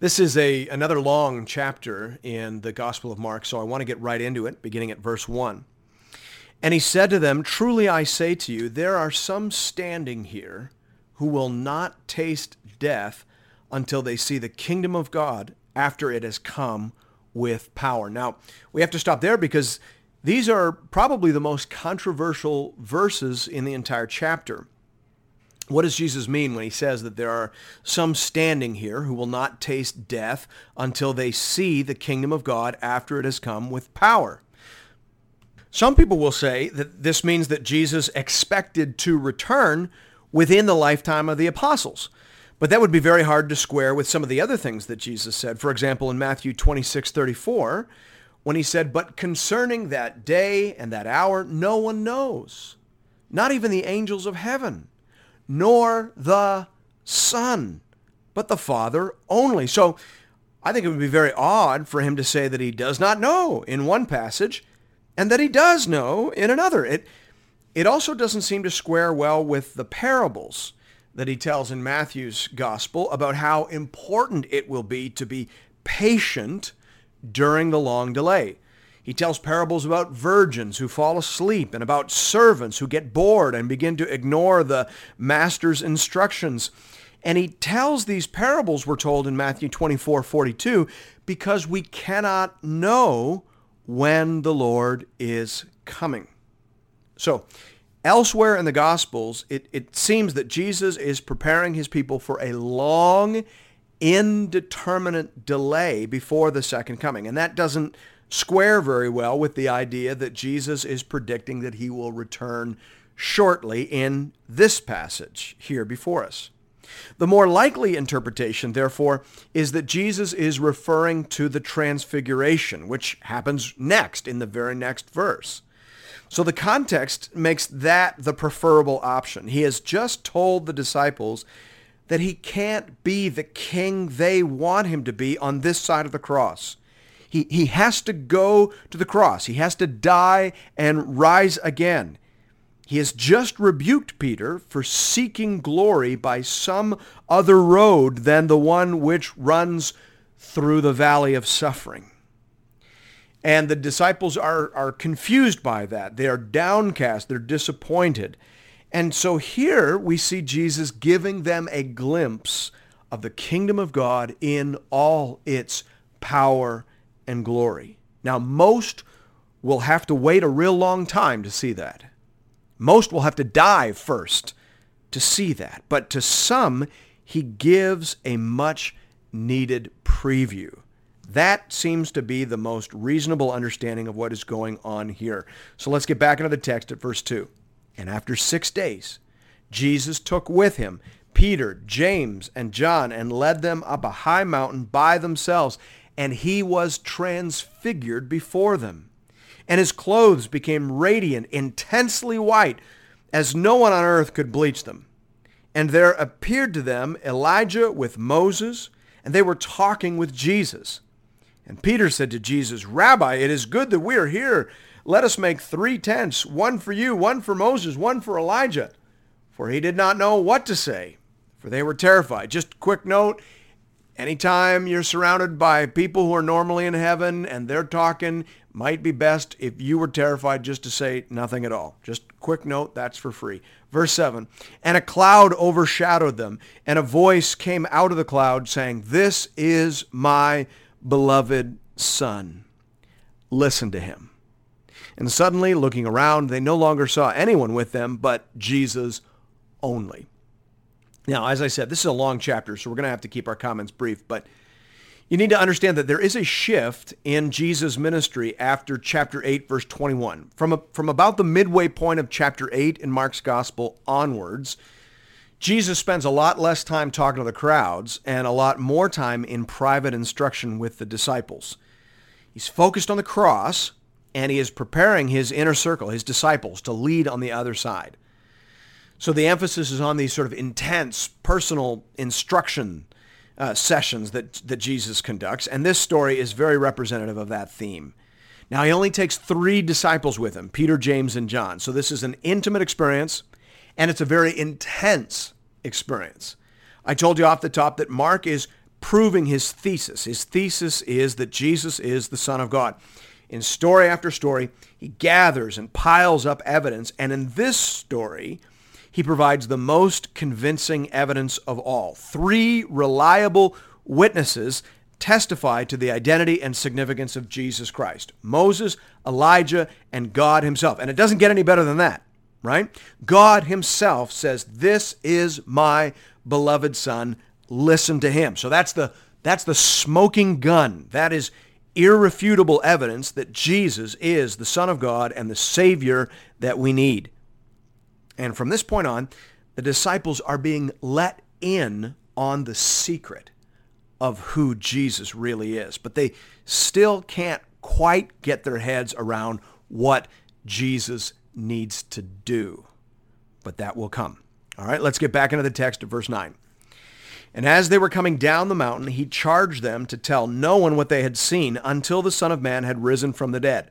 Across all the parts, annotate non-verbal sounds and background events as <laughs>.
This is a another long chapter in the Gospel of Mark, so I want to get right into it, beginning at verse 1. And he said to them, Truly I say to you, there are some standing here who will not taste death until they see the kingdom of God after it has come with power. Now, we have to stop there because these are probably the most controversial verses in the entire chapter. What does Jesus mean when he says that there are some standing here who will not taste death until they see the kingdom of God after it has come with power? Some people will say that this means that Jesus expected to return within the lifetime of the apostles. But that would be very hard to square with some of the other things that Jesus said. For example, in Matthew 26, 34, when he said, But concerning that day and that hour, no one knows, not even the angels of heaven nor the Son, but the Father only. So I think it would be very odd for him to say that he does not know in one passage and that he does know in another. It, it also doesn't seem to square well with the parables that he tells in Matthew's gospel about how important it will be to be patient during the long delay. He tells parables about virgins who fall asleep and about servants who get bored and begin to ignore the master's instructions. And he tells these parables, we're told in Matthew 24, 42, because we cannot know when the Lord is coming. So elsewhere in the Gospels, it, it seems that Jesus is preparing his people for a long, indeterminate delay before the second coming. And that doesn't square very well with the idea that Jesus is predicting that he will return shortly in this passage here before us. The more likely interpretation, therefore, is that Jesus is referring to the transfiguration, which happens next in the very next verse. So the context makes that the preferable option. He has just told the disciples that he can't be the king they want him to be on this side of the cross. He, he has to go to the cross. He has to die and rise again. He has just rebuked Peter for seeking glory by some other road than the one which runs through the valley of suffering. And the disciples are, are confused by that. They are downcast. They're disappointed. And so here we see Jesus giving them a glimpse of the kingdom of God in all its power and glory. Now, most will have to wait a real long time to see that. Most will have to die first to see that. But to some, he gives a much needed preview. That seems to be the most reasonable understanding of what is going on here. So let's get back into the text at verse 2. And after six days, Jesus took with him Peter, James, and John and led them up a high mountain by themselves and he was transfigured before them. And his clothes became radiant, intensely white, as no one on earth could bleach them. And there appeared to them Elijah with Moses, and they were talking with Jesus. And Peter said to Jesus, Rabbi, it is good that we are here. Let us make three tents, one for you, one for Moses, one for Elijah. For he did not know what to say, for they were terrified. Just quick note, anytime you're surrounded by people who are normally in heaven and they're talking, might be best if you were terrified just to say nothing at all. Just quick note, that's for free. Verse 7, and a cloud overshadowed them, and a voice came out of the cloud saying, This is my beloved son. Listen to him. And suddenly, looking around, they no longer saw anyone with them but Jesus only. Now, as I said, this is a long chapter, so we're going to have to keep our comments brief, but you need to understand that there is a shift in Jesus' ministry after chapter 8, verse 21. From, a, from about the midway point of chapter 8 in Mark's gospel onwards, Jesus spends a lot less time talking to the crowds and a lot more time in private instruction with the disciples. He's focused on the cross and he is preparing his inner circle, his disciples, to lead on the other side. So the emphasis is on these sort of intense personal instruction uh, sessions that, that Jesus conducts, and this story is very representative of that theme. Now, he only takes three disciples with him, Peter, James, and John. So this is an intimate experience, and it's a very intense experience. I told you off the top that Mark is proving his thesis. His thesis is that Jesus is the Son of God. In story after story, he gathers and piles up evidence, and in this story, he provides the most convincing evidence of all. Three reliable witnesses testify to the identity and significance of Jesus Christ. Moses, Elijah, and God himself. And it doesn't get any better than that, right? God himself says, "This is my beloved son, listen to him." So that's the that's the smoking gun. That is irrefutable evidence that Jesus is the son of God and the savior that we need. And from this point on, the disciples are being let in on the secret of who Jesus really is. But they still can't quite get their heads around what Jesus needs to do. But that will come. All right, let's get back into the text of verse 9. And as they were coming down the mountain, he charged them to tell no one what they had seen until the Son of Man had risen from the dead.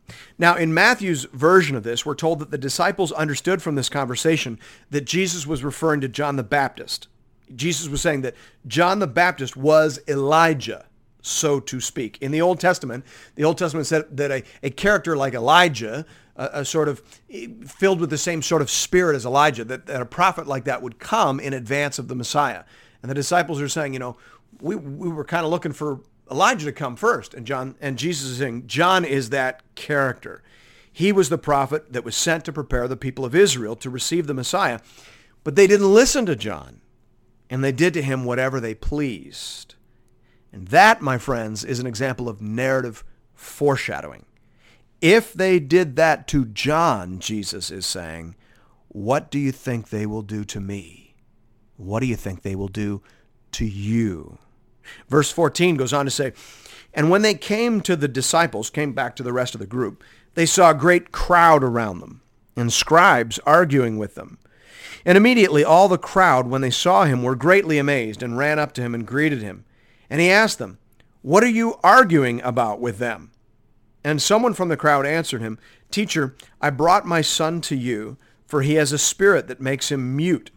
Now, in Matthew's version of this, we're told that the disciples understood from this conversation that Jesus was referring to John the Baptist. Jesus was saying that John the Baptist was Elijah, so to speak. In the Old Testament, the Old Testament said that a, a character like Elijah, a, a sort of eh, filled with the same sort of spirit as Elijah, that, that a prophet like that would come in advance of the Messiah. And the disciples are saying, you know, we, we were kind of looking for Elijah to come first. And John and Jesus is saying, John is that character. He was the prophet that was sent to prepare the people of Israel to receive the Messiah. But they didn't listen to John, and they did to him whatever they pleased. And that, my friends, is an example of narrative foreshadowing. If they did that to John, Jesus is saying, what do you think they will do to me? What do you think they will do to you? Verse 14 goes on to say, And when they came to the disciples, came back to the rest of the group, they saw a great crowd around them, and scribes arguing with them. And immediately all the crowd, when they saw him, were greatly amazed, and ran up to him and greeted him. And he asked them, What are you arguing about with them? And someone from the crowd answered him, Teacher, I brought my son to you, for he has a spirit that makes him mute.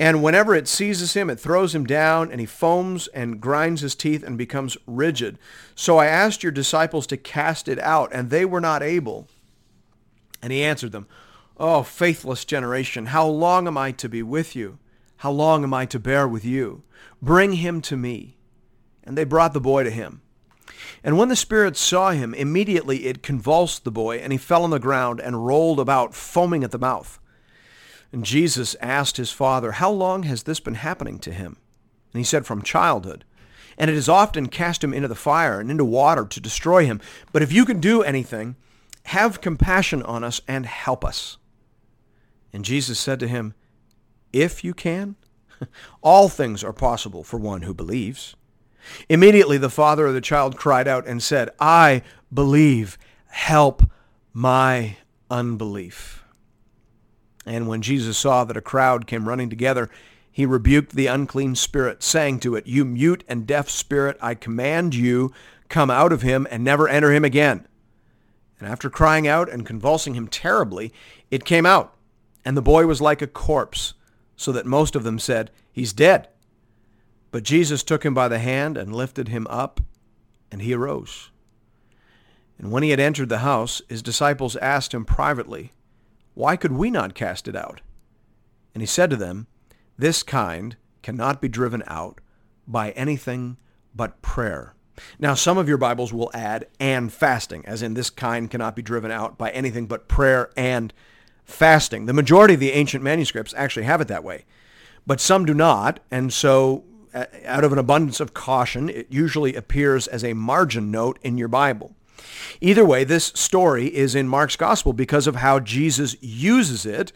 And whenever it seizes him, it throws him down, and he foams and grinds his teeth and becomes rigid. So I asked your disciples to cast it out, and they were not able. And he answered them, Oh, faithless generation, how long am I to be with you? How long am I to bear with you? Bring him to me. And they brought the boy to him. And when the spirit saw him, immediately it convulsed the boy, and he fell on the ground and rolled about, foaming at the mouth. And Jesus asked his father, How long has this been happening to him? And he said, From childhood. And it has often cast him into the fire and into water to destroy him. But if you can do anything, have compassion on us and help us. And Jesus said to him, If you can, <laughs> all things are possible for one who believes. Immediately the father of the child cried out and said, I believe, help my unbelief. And when Jesus saw that a crowd came running together, he rebuked the unclean spirit, saying to it, You mute and deaf spirit, I command you, come out of him and never enter him again. And after crying out and convulsing him terribly, it came out, and the boy was like a corpse, so that most of them said, He's dead. But Jesus took him by the hand and lifted him up, and he arose. And when he had entered the house, his disciples asked him privately, why could we not cast it out? And he said to them, This kind cannot be driven out by anything but prayer. Now, some of your Bibles will add and fasting, as in this kind cannot be driven out by anything but prayer and fasting. The majority of the ancient manuscripts actually have it that way, but some do not. And so, uh, out of an abundance of caution, it usually appears as a margin note in your Bible. Either way, this story is in Mark's gospel because of how Jesus uses it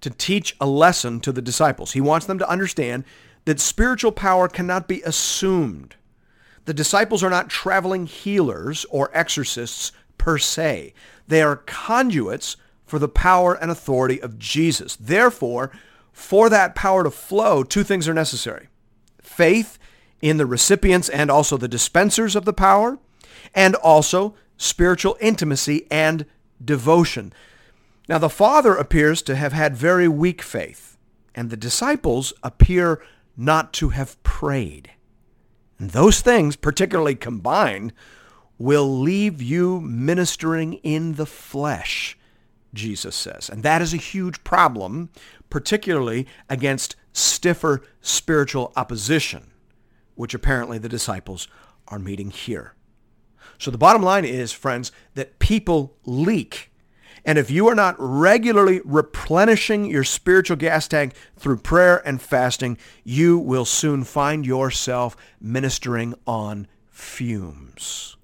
to teach a lesson to the disciples. He wants them to understand that spiritual power cannot be assumed. The disciples are not traveling healers or exorcists per se. They are conduits for the power and authority of Jesus. Therefore, for that power to flow, two things are necessary. Faith in the recipients and also the dispensers of the power, and also spiritual intimacy and devotion. Now, the Father appears to have had very weak faith, and the disciples appear not to have prayed. And those things, particularly combined, will leave you ministering in the flesh, Jesus says. And that is a huge problem, particularly against stiffer spiritual opposition, which apparently the disciples are meeting here. So the bottom line is, friends, that people leak and if you are not regularly replenishing your spiritual gas tank through prayer and fasting, you will soon find yourself ministering on fumes.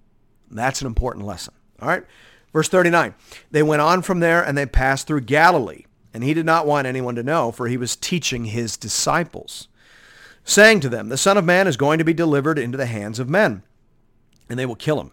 That's an important lesson. All right. Verse 39. They went on from there and they passed through Galilee. And he did not want anyone to know, for he was teaching his disciples, saying to them, The Son of Man is going to be delivered into the hands of men, and they will kill him.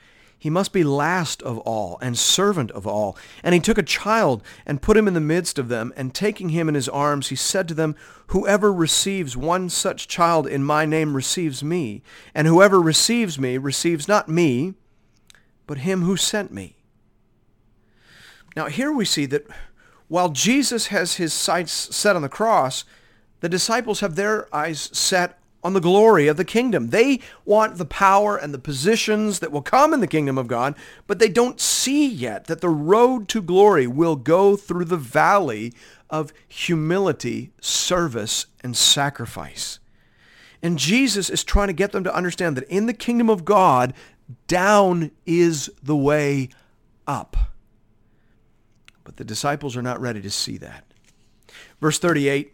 he must be last of all and servant of all. And he took a child and put him in the midst of them, and taking him in his arms, he said to them, Whoever receives one such child in my name receives me, and whoever receives me receives not me, but him who sent me. Now here we see that while Jesus has his sights set on the cross, the disciples have their eyes set on the glory of the kingdom. They want the power and the positions that will come in the kingdom of God, but they don't see yet that the road to glory will go through the valley of humility, service, and sacrifice. And Jesus is trying to get them to understand that in the kingdom of God, down is the way up. But the disciples are not ready to see that. Verse 38,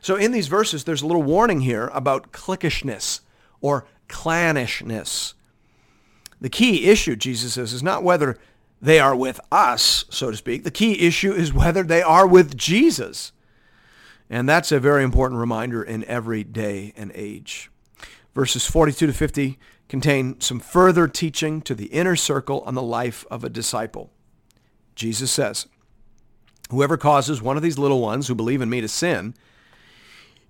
So in these verses, there's a little warning here about cliquishness or clannishness. The key issue, Jesus says, is not whether they are with us, so to speak. The key issue is whether they are with Jesus. And that's a very important reminder in every day and age. Verses 42 to 50 contain some further teaching to the inner circle on the life of a disciple. Jesus says, Whoever causes one of these little ones who believe in me to sin,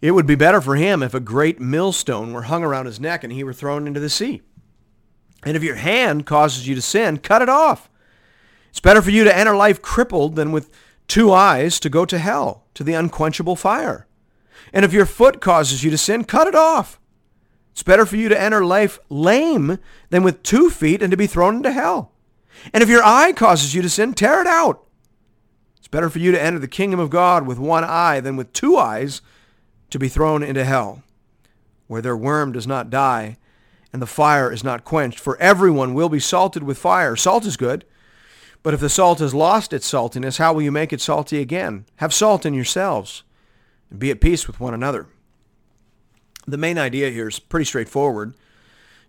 it would be better for him if a great millstone were hung around his neck and he were thrown into the sea. And if your hand causes you to sin, cut it off. It's better for you to enter life crippled than with two eyes to go to hell, to the unquenchable fire. And if your foot causes you to sin, cut it off. It's better for you to enter life lame than with two feet and to be thrown into hell. And if your eye causes you to sin, tear it out. It's better for you to enter the kingdom of God with one eye than with two eyes to be thrown into hell, where their worm does not die and the fire is not quenched. For everyone will be salted with fire. Salt is good, but if the salt has lost its saltiness, how will you make it salty again? Have salt in yourselves and be at peace with one another. The main idea here is pretty straightforward.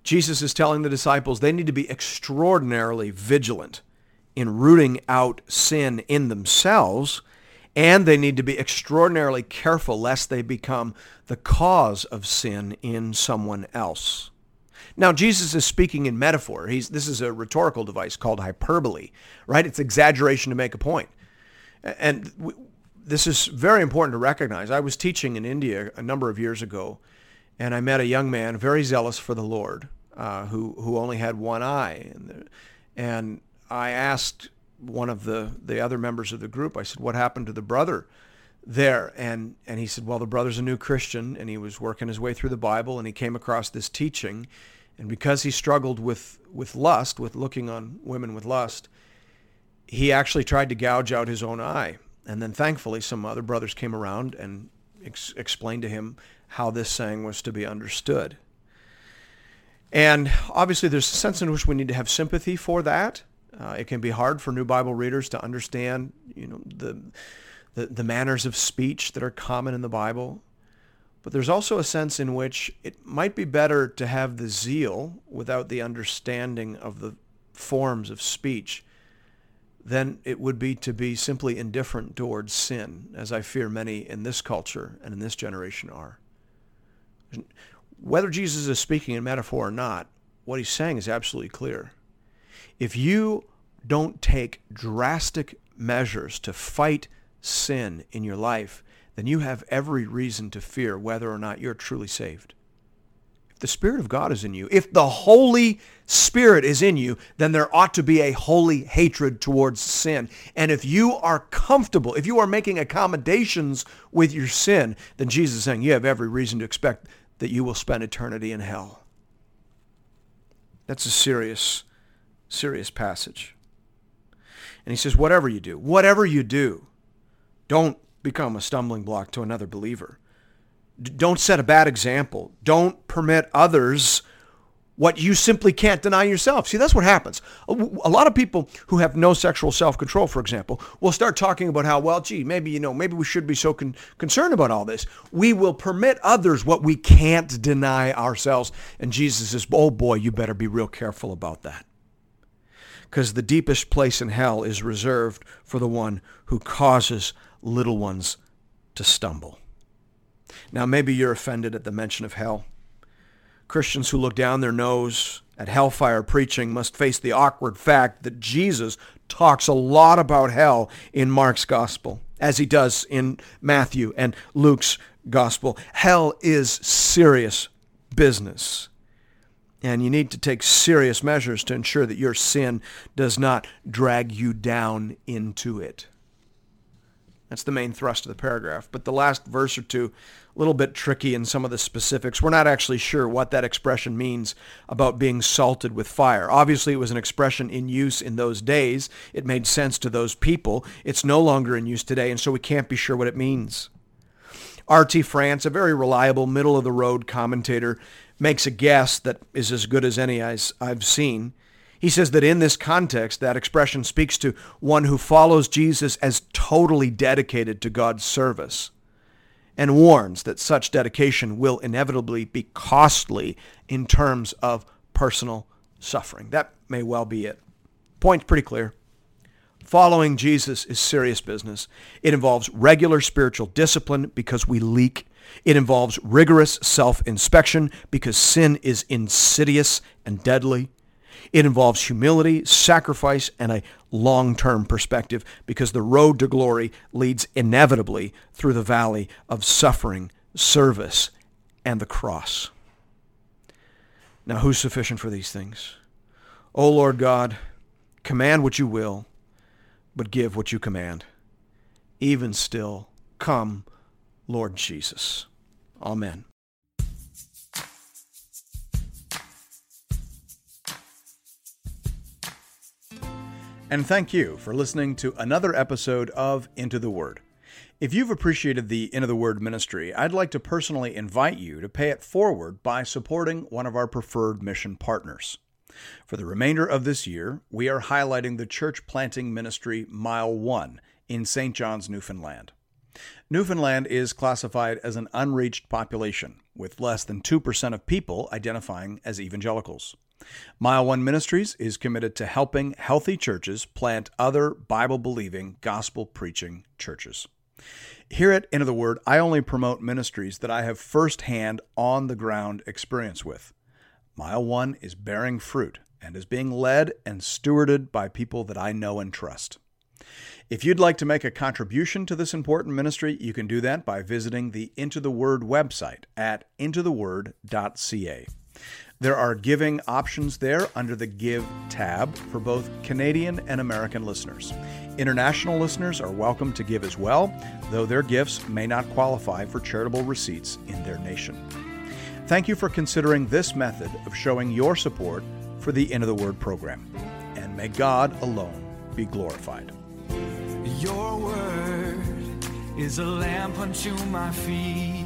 Jesus is telling the disciples they need to be extraordinarily vigilant in rooting out sin in themselves, and they need to be extraordinarily careful lest they become the cause of sin in someone else. Now, Jesus is speaking in metaphor. He's, this is a rhetorical device called hyperbole, right? It's exaggeration to make a point. And w- this is very important to recognize. I was teaching in India a number of years ago, and I met a young man very zealous for the Lord uh, who, who only had one eye. And, and I asked one of the, the other members of the group, I said, what happened to the brother there? And, and he said, well, the brother's a new Christian, and he was working his way through the Bible, and he came across this teaching, and because he struggled with, with lust, with looking on women with lust, he actually tried to gouge out his own eye. And then thankfully, some other brothers came around and ex- explained to him how this saying was to be understood. And obviously, there's a sense in which we need to have sympathy for that. Uh, it can be hard for new Bible readers to understand, you know, the, the the manners of speech that are common in the Bible. But there's also a sense in which it might be better to have the zeal without the understanding of the forms of speech than it would be to be simply indifferent towards sin, as I fear many in this culture and in this generation are. Whether Jesus is speaking in metaphor or not, what he's saying is absolutely clear. If you don't take drastic measures to fight sin in your life, then you have every reason to fear whether or not you're truly saved. If the Spirit of God is in you, if the Holy Spirit is in you, then there ought to be a holy hatred towards sin. And if you are comfortable, if you are making accommodations with your sin, then Jesus is saying you have every reason to expect that you will spend eternity in hell. That's a serious, serious passage. And he says, whatever you do, whatever you do, don't become a stumbling block to another believer. D- don't set a bad example. Don't permit others what you simply can't deny yourself. See, that's what happens. A, a lot of people who have no sexual self-control, for example, will start talking about how, well, gee, maybe, you know, maybe we should be so con- concerned about all this. We will permit others what we can't deny ourselves. And Jesus says, oh boy, you better be real careful about that. Because the deepest place in hell is reserved for the one who causes little ones to stumble. Now, maybe you're offended at the mention of hell. Christians who look down their nose at hellfire preaching must face the awkward fact that Jesus talks a lot about hell in Mark's gospel, as he does in Matthew and Luke's gospel. Hell is serious business. And you need to take serious measures to ensure that your sin does not drag you down into it. That's the main thrust of the paragraph. But the last verse or two, a little bit tricky in some of the specifics. We're not actually sure what that expression means about being salted with fire. Obviously, it was an expression in use in those days. It made sense to those people. It's no longer in use today, and so we can't be sure what it means. R.T. France, a very reliable, middle-of-the-road commentator, makes a guess that is as good as any I've seen. He says that in this context, that expression speaks to one who follows Jesus as totally dedicated to God's service and warns that such dedication will inevitably be costly in terms of personal suffering. That may well be it. Point's pretty clear. Following Jesus is serious business. It involves regular spiritual discipline because we leak. It involves rigorous self-inspection because sin is insidious and deadly. It involves humility, sacrifice, and a long-term perspective because the road to glory leads inevitably through the valley of suffering, service, and the cross. Now, who's sufficient for these things? O Lord God, command what you will, but give what you command. Even still, come, Lord Jesus. Amen. And thank you for listening to another episode of Into the Word. If you've appreciated the Into the Word ministry, I'd like to personally invite you to pay it forward by supporting one of our preferred mission partners. For the remainder of this year, we are highlighting the church planting ministry Mile 1 in St. John's, Newfoundland. Newfoundland is classified as an unreached population, with less than 2% of people identifying as evangelicals. Mile One Ministries is committed to helping healthy churches plant other Bible believing, gospel preaching churches. Here at Into the Word, I only promote ministries that I have firsthand, on the ground experience with. Mile One is bearing fruit and is being led and stewarded by people that I know and trust. If you'd like to make a contribution to this important ministry, you can do that by visiting the Into the Word website at intotheword.ca. There are giving options there under the Give tab for both Canadian and American listeners. International listeners are welcome to give as well, though their gifts may not qualify for charitable receipts in their nation. Thank you for considering this method of showing your support for the Into the Word program. And may God alone be glorified. Your word is a lamp unto my feet